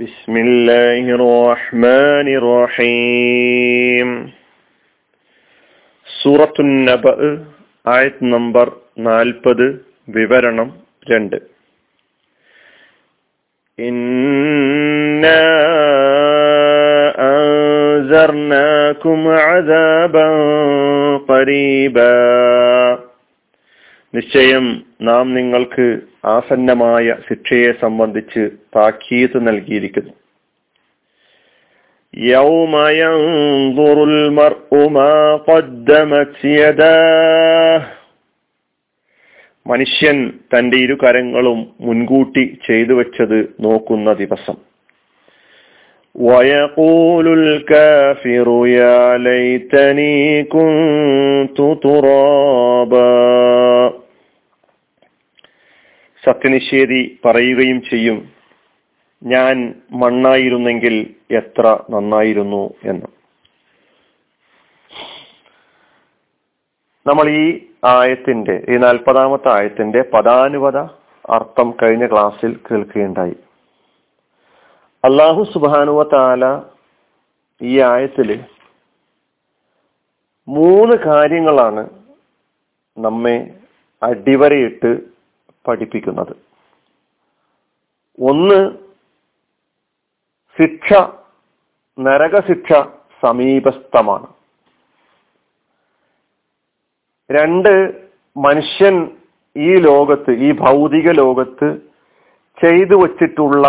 بسم الله الرحمن الرحيم സൂറത്തു നബ ആയത് നമ്പർ നാൽപ്പത് വിവരണം രണ്ട് إنا أنذرناكم عذابا قريبا നിശ്ചയം നാം നിങ്ങൾക്ക് ആസന്നമായ ശിക്ഷയെ സംബന്ധിച്ച് താക്കീത് നൽകിയിരിക്കുന്നു يوم ينظر المرء ما قدمت يداه മനുഷ്യൻ തന്റെ ഇരു കരങ്ങളും മുൻകൂട്ടി ചെയ്തു വെച്ചത് നോക്കുന്ന ദിവസം ويقول الكافر يا ليتني كنت ترابا സത്യനിഷേധി പറയുകയും ചെയ്യും. ഞാൻ മണ്ണായിരുന്നെങ്കിൽ എത്ര നന്നായിരുന്നു എന്ന്. നമ്മൾ ഈ ആയത്തിന്റെ ഈ നാൽപ്പതാമത്തെ ആയത്തിന്റെ പദാനുപത അർത്ഥം കഴിഞ്ഞ ക്ലാസ്സിൽ കേൾക്കുകയുണ്ടായി. അള്ളാഹു സുബാനുവ താല ഈ ആയത്തിൽ മൂന്ന് കാര്യങ്ങളാണ് നമ്മെ അടിവരയിട്ട് പഠിപ്പിക്കുന്നത്. ഒന്ന് ശിക്ഷ നരകശിക്ഷ സമീപസ്ഥമാണ്. രണ്ട് മനുഷ്യൻ ഈ ലോകത്ത് ഈ ഭൗതിക ലോകത്ത് ചെയ്തു വച്ചിട്ടുള്ള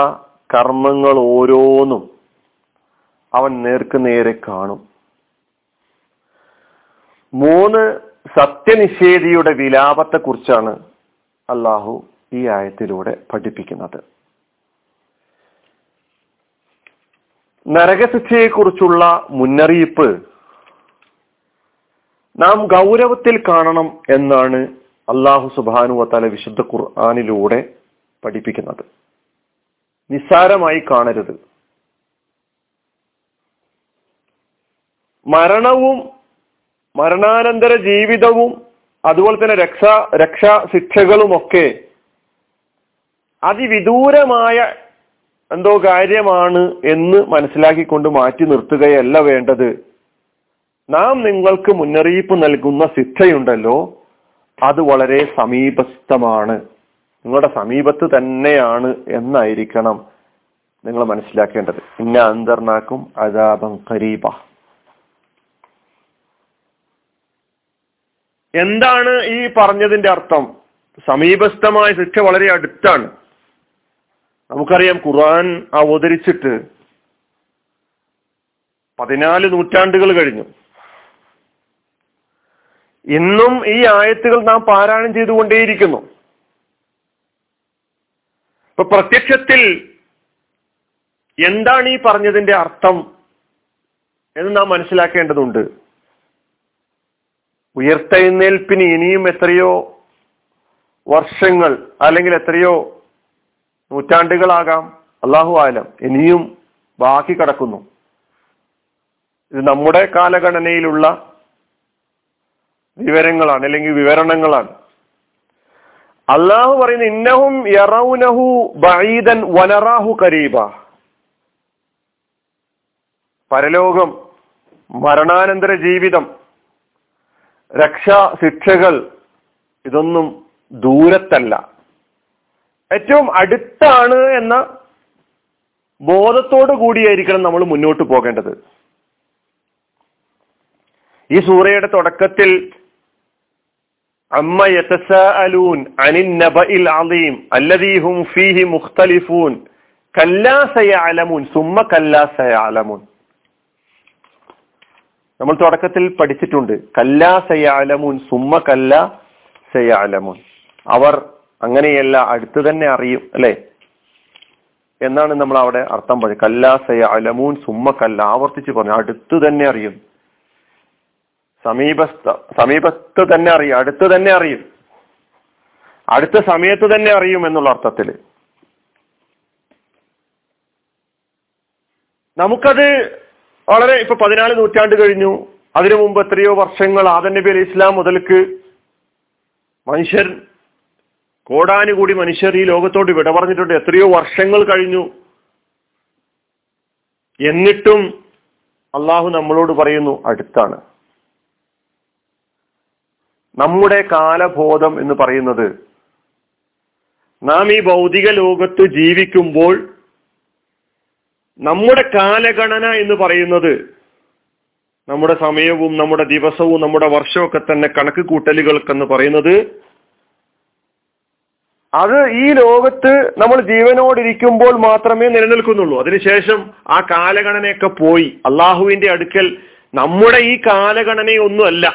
കർമ്മങ്ങൾ ഓരോന്നും അവൻ നേർക്ക് നേരെ കാണും. മൂന്ന് സത്യനിഷേധിയുടെ വിലാപത്തെ കുറിച്ചാണ് അള്ളാഹു ഈ ആയത്തിലൂടെ പഠിപ്പിക്കുന്നത്. നരകശിക്ഷയെക്കുറിച്ചുള്ള മുന്നറിയിപ്പ് നാം ഗൗരവത്തിൽ കാണണം എന്നാണ് അള്ളാഹു സുബാനു വത്താല വിശുദ്ധ ഖുർആാനിലൂടെ പഠിപ്പിക്കുന്നത്. നിസ്സാരമായി കാണരുത്. മരണവും മരണാനന്തര ജീവിതവും അതുപോലെ തന്നെ രക്ഷാ രക്ഷാ ശിക്ഷകളുമൊക്കെ അതിവിദൂരമായ എന്തോ കാര്യമാണ് എന്ന് മനസ്സിലാക്കിക്കൊണ്ട് മാറ്റി നിർത്തുകയല്ല വേണ്ടത്. നാം നിങ്ങൾക്ക് മുന്നറിയിപ്പ് നൽകുന്ന ശിക്ഷയുണ്ടല്ലോ അത് വളരെ സമീപസ്ഥമാണ്. നിങ്ങളുടെ സമീപത്ത് തന്നെയാണ് എന്നായിരിക്കണം നിങ്ങൾ മനസ്സിലാക്കേണ്ടത്. ഇന്ന അന്തർനാക്കും അതാപം കരീബ എന്താണ് ഈ പറഞ്ഞതിന്റെ അർത്ഥം? സമീപസ്ഥമായ ശിക്ഷ വളരെ അടുത്താണ്. നമുക്കറിയാം ഖുർആൻ അവതരിച്ചിട്ട് പതിനാല് നൂറ്റാണ്ടുകൾ കഴിഞ്ഞു. ഇന്നും ഈ ആയത്തുകൾ നാം പാരായണം ചെയ്തുകൊണ്ടേയിരിക്കുന്നു. ഇപ്പൊ പ്രത്യക്ഷത്തിൽ എന്താണ് ഈ പറഞ്ഞതിന്റെ അർത്ഥം എന്ന് നാം മനസ്സിലാക്കേണ്ടതുണ്ട്. ഉയർത്തെഴുന്നേൽപ്പിന് ഇനിയും എത്രയോ വർഷങ്ങൾ അല്ലെങ്കിൽ എത്രയോ നൂറ്റാണ്ടുകളാകാം. അള്ളാഹു ആലം. ഇനിയും ബാക്കി കിടക്കുന്നു. ഇത് നമ്മുടെ കാലഘടനയിലുള്ള വിവരങ്ങളാണ് അല്ലെങ്കിൽ വിവരണങ്ങളാണ്. അള്ളാഹു പറയുന്ന ഇന്നഹും യറൗനഹു ബൈദൻ വനറാഹു കരീബ. പരലോകം മരണാനന്തര ജീവിതം രക്ഷാ ശിക്ഷകൾ ഇതൊന്നും ദൂരത്തല്ല. ഏറ്റവും അടുത്താണ് എന്ന ബോധത്തോടു കൂടിയായിരിക്കണം നമ്മൾ മുന്നോട്ട് പോകേണ്ടത്. ഈ സൂറയുടെ തുടക്കത്തിൽ അമ്മ യതസാഅലൂൻ അനിൻ നബഇൽ അലീം അല്ലദീഹും ഫീഹി മുഖ്തലിഫൂൻ കല്ലാ സയഅലമൂൻ സുമ്മ കല്ലാ സയഅലമൂൻ നമ്മൾ തുടക്കത്തിൽ പഠിച്ചിട്ടുണ്ട് കല്ലാ സയഅലമൂൻ സുമ്മ കല്ല സയഅലമൂൻ അവർ അങ്ങനെയല്ല അടുത്ത് തന്നെ അറിയും അല്ലെ? എന്നാണ് നമ്മൾ അവിടെ അർത്ഥം പറഞ്ഞത്. കല്ലാ സയഅലമൂൻ സുമ്മ കല്ല ആവർത്തിച്ച് പറഞ്ഞു അടുത്ത് തന്നെ അറിയും. സമീപസ്ഥ സമീപത്ത് തന്നെ അറിയും അടുത്ത് തന്നെ അറിയും. അടുത്ത സമയത്ത് തന്നെ അറിയും എന്നുള്ള അർത്ഥത്തിൽ. നമുക്കത് വളരെ ഇപ്പൊ പതിനാല് നൂറ്റാണ്ട് കഴിഞ്ഞു. അതിനു മുമ്പ് എത്രയോ വർഷങ്ങൾ ആദനബി അലി ഇസ്ലാം മുതൽക്ക് മനുഷ്യർ കോടാനുകൂടി മനുഷ്യർ ഈ ലോകത്തോട് വിട പറഞ്ഞിട്ടുണ്ട്. എത്രയോ വർഷങ്ങൾ കഴിഞ്ഞു. എന്നിട്ടും അള്ളാഹു നമ്മളോട് പറയുന്നു അടുത്താണ്. നമ്മുടെ കാലബോധം എന്ന് പറയുന്നത് നാം ഈ ഭൗതിക ലോകത്ത് ജീവിക്കുമ്പോൾ നമ്മുടെ കാലഗണന എന്ന് പറയുന്നത് നമ്മുടെ സമയവും നമ്മുടെ ദിവസവും നമ്മുടെ വർഷമൊക്കെ തന്നെ കണക്ക് കൂട്ടലുകൾക്കെന്ന് പറയുന്നത് അത് ഈ ലോകത്ത് നമ്മൾ ജീവനോടിരിക്കുമ്പോൾ മാത്രമേ നിലനിൽക്കുന്നുള്ളൂ. അതിനുശേഷം ആ കാലഗണനയൊക്കെ പോയി. അള്ളാഹുവിന്റെ അടുക്കൽ നമ്മുടെ ഈ കാലഗണനയൊന്നുമല്ല.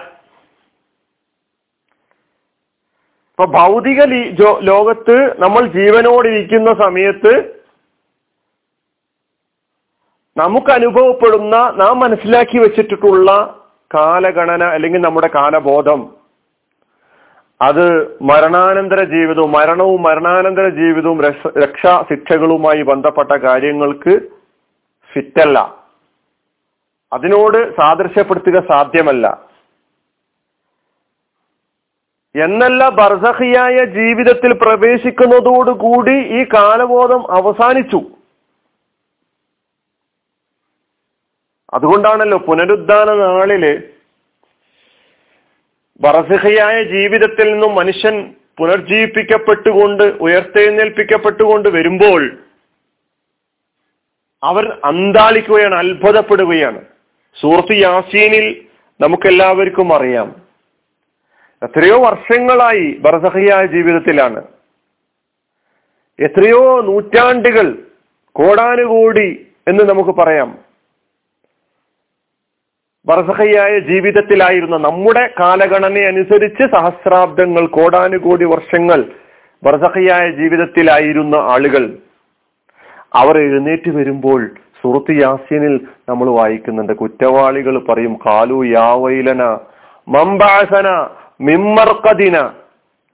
ഇപ്പൊ ഭൗതിക ലോകത്ത് നമ്മൾ ജീവനോടിരിക്കുന്ന സമയത്ത് നമുക്ക് അനുഭവപ്പെടുന്ന നാം മനസ്സിലാക്കി വെച്ചിട്ടുള്ള കാലഗണന അല്ലെങ്കിൽ നമ്മുടെ കാലബോധം. അത് മരണാനന്തര ജീവിതവും മരണവും മരണാനന്തര ജീവിതവും രക്ഷാ ശിക്ഷകളുമായി ബന്ധപ്പെട്ട കാര്യങ്ങൾക്ക് ഫിറ്റല്ല. അതിനോട് സാദൃശ്യപ്പെടുത്തുക സാധ്യമല്ല. എന്നല്ല ബർസഹിയായ ജീവിതത്തിൽ പ്രവേശിക്കുന്നതോടുകൂടി ഈ കാലബോധം അവസാനിച്ചു. അതുകൊണ്ടാണല്ലോ പുനരുദ്ധാന നാളിൽ ബറസഹിയായ ജീവിതത്തിൽ നിന്നും മനുഷ്യൻ പുനർജീവിപ്പിക്കപ്പെട്ടുകൊണ്ട് ഉയർത്തെഴുന്നേൽപ്പിക്കപ്പെട്ടുകൊണ്ട് വരുമ്പോൾ അവർ അന്താളിക്കുകയാണ് അത്ഭുതപ്പെടുകയാണ്. സൂറത്ത് യാസീനിൽ നമുക്കെല്ലാവർക്കും അറിയാം. എത്രയോ വർഷങ്ങളായി ബറസഹിയായ ജീവിതത്തിലാണ്. എത്രയോ നൂറ്റാണ്ടുകൾ കോടാനുകോടി എന്ന് നമുക്ക് പറയാം. ബർസഹയായ ജീവിതത്തിലായിരുന്ന നമ്മുടെ കാലഗണന അനുസരിച്ച് സഹസ്രാബ്ദങ്ങൾ കോടാനുകോടി വർഷങ്ങൾ ബർസഹയായ ജീവിതത്തിലായിരുന്ന ആളുകൾ. അവർ എഴുന്നേറ്റ് വരുമ്പോൾ സുഹൃത്ത് യാസീനിൽ നമ്മൾ വായിക്കുന്നുണ്ട്. കുറ്റവാളികൾ പറയും കാലു യാവൈലന മമ്പാസന മിമ്മർക്കദിന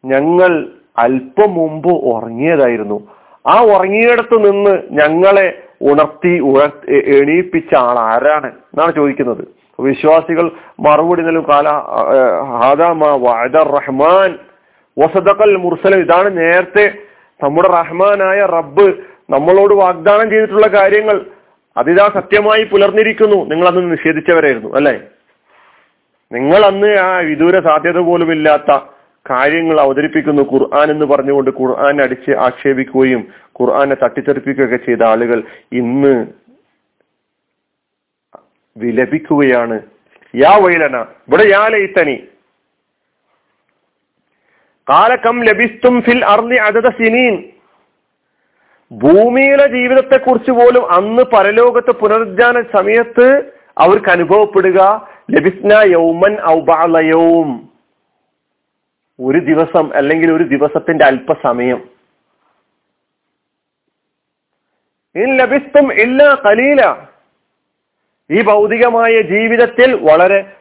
ഞങ്ങൾ അല്പം മുമ്പ് ഉറങ്ങിയതായിരുന്നു. ആ ഉറങ്ങിയിടത്ത് നിന്ന് ഞങ്ങളെ ഉണർത്തി ഉണർ എണീപ്പിച്ച ആൾ ആരാണ് എന്നാണ് ചോദിക്കുന്നത്. വിശ്വാസികൾ മറുപടി നൽകും. കാല റഹ്മാൻ വസദക്കൽ മുർസലം. ഇതാണ് നേരത്തെ നമ്മുടെ റഹ്മാനായ റബ്ബ് നമ്മളോട് വാഗ്ദാനം ചെയ്തിട്ടുള്ള കാര്യങ്ങൾ. അതിതാ സത്യമായി പുലർന്നിരിക്കുന്നു. നിങ്ങൾ അന്ന് നിഷേധിച്ചവരായിരുന്നു അല്ലെ? നിങ്ങൾ അന്ന് ആ വിദൂര സാധ്യത പോലുമില്ലാത്ത കാര്യങ്ങൾ അവതരിപ്പിക്കുന്നു. ഖുർആൻ എന്ന് പറഞ്ഞുകൊണ്ട് ഖുർആൻ അടിച്ച് ആക്ഷേപിക്കുകയും ഖുർആനെ തട്ടിത്തെറിപ്പിക്കുകയൊക്കെ ചെയ്ത ആളുകൾ ഇന്ന് വിലപിക്കുകയാണ് യാ വൈലന ഇവിടെ യാ ലൈത്തനി. കാലക്കം ലഭിസ്തും ഫിൽ അർലി അതത സിനീൻ. ഭൂമിയിലെ ജീവിതത്തെ കുറിച്ച് പോലും അന്ന് പരലോകത്ത് പുനരുദ്ധാന സമയത്ത് അവർക്ക് അനുഭവപ്പെടുക ലബിസ്ന യൗമൻ ഔബാലയവും ഒരു ദിവസം അല്ലെങ്കിൽ ഒരു ദിവസത്തിന്റെ അല്പസമയം. ഇൻ ലഭിസ്തും ഇല്ല കലീല. ഈ ഭൗതികമായ ജീവിതത്തിൽ വളരെ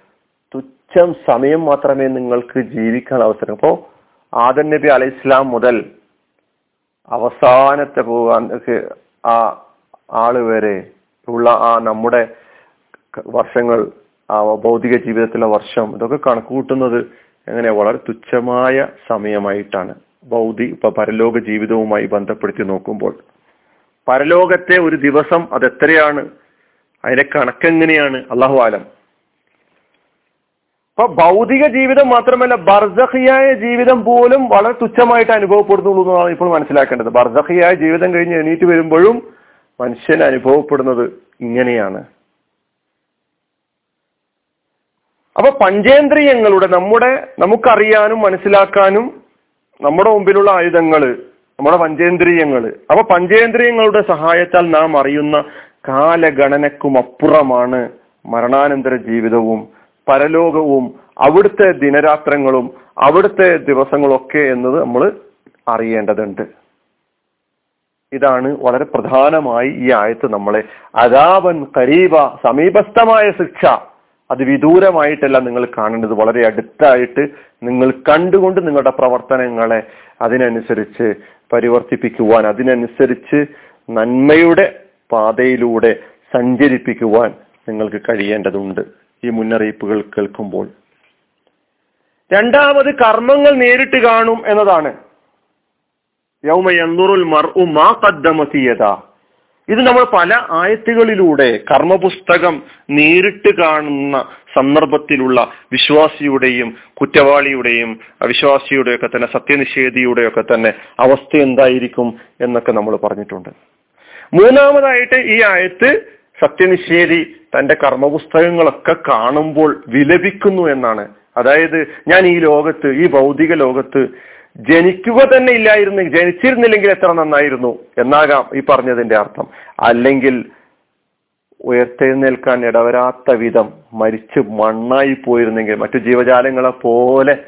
തുച്ഛം സമയം മാത്രമേ നിങ്ങൾക്ക് ജീവിക്കാൻ അവസരം. അപ്പോ ആദൻ നബി അലൈഹി ഇസ്ലാം മുതൽ അവസാനത്തെ പോകാൻ ആ ആൾ വരെ ഉള്ള ആ നമ്മുടെ വർഷങ്ങൾ ആ ഭൗതിക ജീവിതത്തിലെ വർഷം ഇതൊക്കെ കണക്കുകൂട്ടുന്നത് എങ്ങനെ? വളരെ തുച്ഛമായ സമയമായിട്ടാണ്. ഭൗതി ഇപ്പൊ പരലോക ജീവിതവുമായി ബന്ധപ്പെടുത്തി നോക്കുമ്പോൾ. പരലോകത്തെ ഒരു ദിവസം അത് എത്രയാണ് അതിന്റെ കണക്കെങ്ങനെയാണ് അള്ളാഹു ആലം. അപ്പൊ ഭൗതിക ജീവിതം മാത്രമല്ല ബർസഹിയായ ജീവിതം പോലും വളരെ തുച്ഛമായിട്ട് അനുഭവപ്പെടുന്നുള്ളൂ എന്നാണ് ഇപ്പോൾ മനസ്സിലാക്കേണ്ടത്. ബർസഹിയായ ജീവിതം കഴിഞ്ഞ് എണീറ്റ് വരുമ്പോഴും മനുഷ്യൻ അനുഭവപ്പെടുന്നത് ഇങ്ങനെയാണ്. അപ്പൊ പഞ്ചേന്ദ്രിയങ്ങളുടെ നമ്മുടെ നമുക്കറിയാനും മനസ്സിലാക്കാനും നമ്മുടെ മുമ്പിലുള്ള ആയുധങ്ങൾ നമ്മുടെ പഞ്ചേന്ദ്രിയങ്ങൾ. അപ്പൊ പഞ്ചേന്ദ്രിയങ്ങളുടെ സഹായത്താൽ നാം അറിയുന്ന കാലഗണനക്കും അപ്പുറമാണ് മരണാനന്തര ജീവിതവും പരലോകവും അവിടുത്തെ ദിനരാത്രങ്ങളും അവിടുത്തെ ദിവസങ്ങളൊക്കെ എന്നത് നമ്മൾ അറിയേണ്ടതുണ്ട്. ഇതാണ് വളരെ പ്രധാനമായി ഈ ആയത്ത് നമ്മളെ അതാവൻ കരീബ സമീപസ്ഥമായ ശിക്ഷ. അത് വിദൂരമായിട്ടല്ല നിങ്ങൾ കാണേണ്ടത്. വളരെ അടുത്തായിട്ട് നിങ്ങൾ കണ്ടുകൊണ്ട് നിങ്ങളുടെ പ്രവർത്തനങ്ങളെ അതിനനുസരിച്ച് പരിവർത്തിപ്പിക്കുവാൻ അതിനനുസരിച്ച് നന്മയുടെ പാതയിലൂടെ സഞ്ചരിപ്പിക്കുവാൻ നിങ്ങൾക്ക് കഴിയേണ്ടതുണ്ട്. ഈ മുന്നറിയിപ്പുകൾ കേൾക്കുമ്പോൾ. രണ്ടാമത് കർമ്മങ്ങൾ നേരിട്ട് കാണും എന്നതാണ്. മർഉ മാ ഇത് നമ്മൾ പല ആയത്തുകളിലൂടെ കർമ്മപുസ്തകം നേരിട്ട് കാണുന്ന സന്ദർഭത്തിലുള്ള വിശ്വാസിയുടെയും കുറ്റവാളിയുടെയും അവിശ്വാസിയുടെയൊക്കെ തന്നെ സത്യനിഷേധിയുടെയൊക്കെ തന്നെ അവസ്ഥ എന്തായിരിക്കും എന്നൊക്കെ നമ്മൾ പറഞ്ഞിട്ടുണ്ട്. മൂന്നാമതായിട്ട് ഈ ആയത്ത് സത്യനിഷേധി തന്റെ കർമ്മപുസ്തകങ്ങളൊക്കെ കാണുമ്പോൾ വിലപിക്കുന്നു എന്നാണ്. അതായത് ഞാൻ ഈ ലോകത്ത് ഈ ഭൗതിക ലോകത്ത് ജനിക്കുക തന്നെ ഇല്ലായിരുന്നു ജനിച്ചിരുന്നില്ലെങ്കിൽ എത്ര നന്നായിരുന്നു എന്നാകാം ഈ പറഞ്ഞതിന്റെ അർത്ഥം. അല്ലെങ്കിൽ ഉയർത്തെഴുന്നേൽക്കാൻ ഇടവരാത്ത വിധം മരിച്ച് മണ്ണായി പോയിരുന്നെങ്കിൽ മറ്റു ജീവജാലങ്ങളെ പോലെ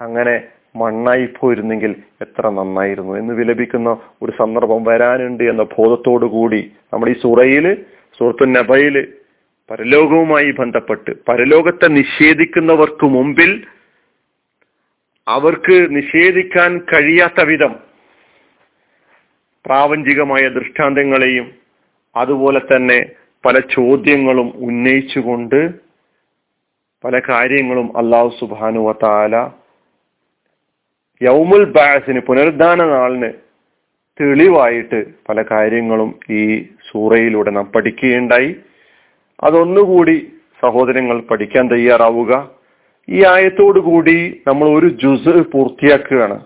അങ്ങനെ മണ്ണായി പോയിരുന്നെങ്കിൽ എത്ര നന്നായിരുന്നു എന്ന് വിലപിക്കുന്ന ഒരു സന്ദർഭം വരാനുണ്ട് എന്ന ബോധത്തോടു കൂടി നമ്മൾ ഈ സുറയിൽ സുഹൃത്തു നബയിൽ പരലോകവുമായി ബന്ധപ്പെട്ട് പരലോകത്തെ നിഷേധിക്കുന്നവർക്ക് മുമ്പിൽ അവർക്ക് നിഷേധിക്കാൻ കഴിയാത്ത വിധം പ്രാപഞ്ചികമായ ദൃഷ്ടാന്തങ്ങളെയും അതുപോലെ തന്നെ പല ചോദ്യങ്ങളും ഉന്നയിച്ചുകൊണ്ട് പല കാര്യങ്ങളും അള്ളാഹു സുബാനുവ താല യൗമുൽ ബാസിന് പുനരുദ്ധാന നാളിന് തെളിവായിട്ട് പല കാര്യങ്ങളും ഈ സൂറയിലൂടെ നാം പഠിക്കുകയുണ്ടായി. അതൊന്നുകൂടി സഹോദരങ്ങൾ പഠിക്കാൻ തയ്യാറാവുക. ഈ ആയത്തോടു കൂടി നമ്മൾ ഒരു ജുസ് പൂർത്തിയാക്കുകയാണ്.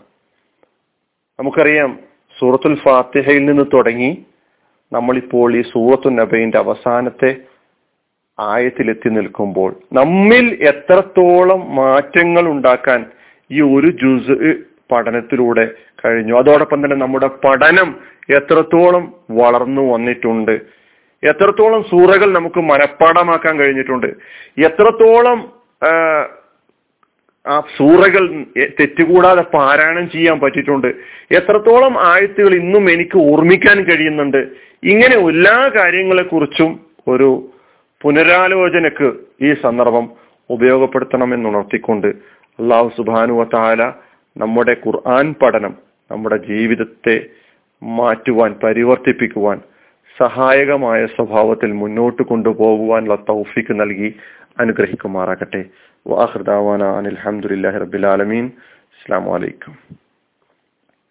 നമുക്കറിയാം സൂറത്തുൽ ഫാത്തിഹയിൽ നിന്ന് തുടങ്ങി നമ്മളിപ്പോൾ ഈ സൂറത്തു നബൈന്റെ അവസാനത്തെ ആയത്തിലെത്തി നിൽക്കുമ്പോൾ നമ്മിൽ എത്രത്തോളം മാറ്റങ്ങൾ ഉണ്ടാക്കാൻ ഈ ഒരു ജുസ് പഠനത്തിലൂടെ കഴിഞ്ഞു. അതോടൊപ്പം തന്നെ നമ്മുടെ പഠനം എത്രത്തോളം വളർന്നു വന്നിട്ടുണ്ട്. എത്രത്തോളം സൂറകൾ നമുക്ക് മനഃപ്പാടമാക്കാൻ കഴിഞ്ഞിട്ടുണ്ട്. എത്രത്തോളം ആ സൂറകൾ തെറ്റുകൂടാതെ പാരായണം ചെയ്യാൻ പറ്റിയിട്ടുണ്ട്. എത്രത്തോളം ആയത്തുകൾ ഇന്നും എനിക്ക് ഓർമ്മിക്കാൻ കഴിയുന്നുണ്ട്. ഇങ്ങനെ എല്ലാ കാര്യങ്ങളെക്കുറിച്ചും ഒരു പുനരാലോചനക്ക് ഈ സന്ദർഭം ഉപയോഗപ്പെടുത്തണം ഉണർത്തിക്കൊണ്ട് അള്ളാഹു സുബാനുവ താല നമ്മുടെ ഖുർആൻ പഠനം നമ്മുടെ ജീവിതത്തെ മാറ്റുവാൻ പരിവർത്തിപ്പിക്കുവാൻ സഹായകമായ സ്വഭാവത്തിൽ മുന്നോട്ട് കൊണ്ടുപോകുവാനുള്ള തൗഫിക്ക് നൽകി അനുഗ്രഹിക്കുമാറാകട്ടെ. വാഹൃദാവാന അനിൽഹമുല്ലാഹി റബിലാലമീൻ അസ്സാം വലൈക്കും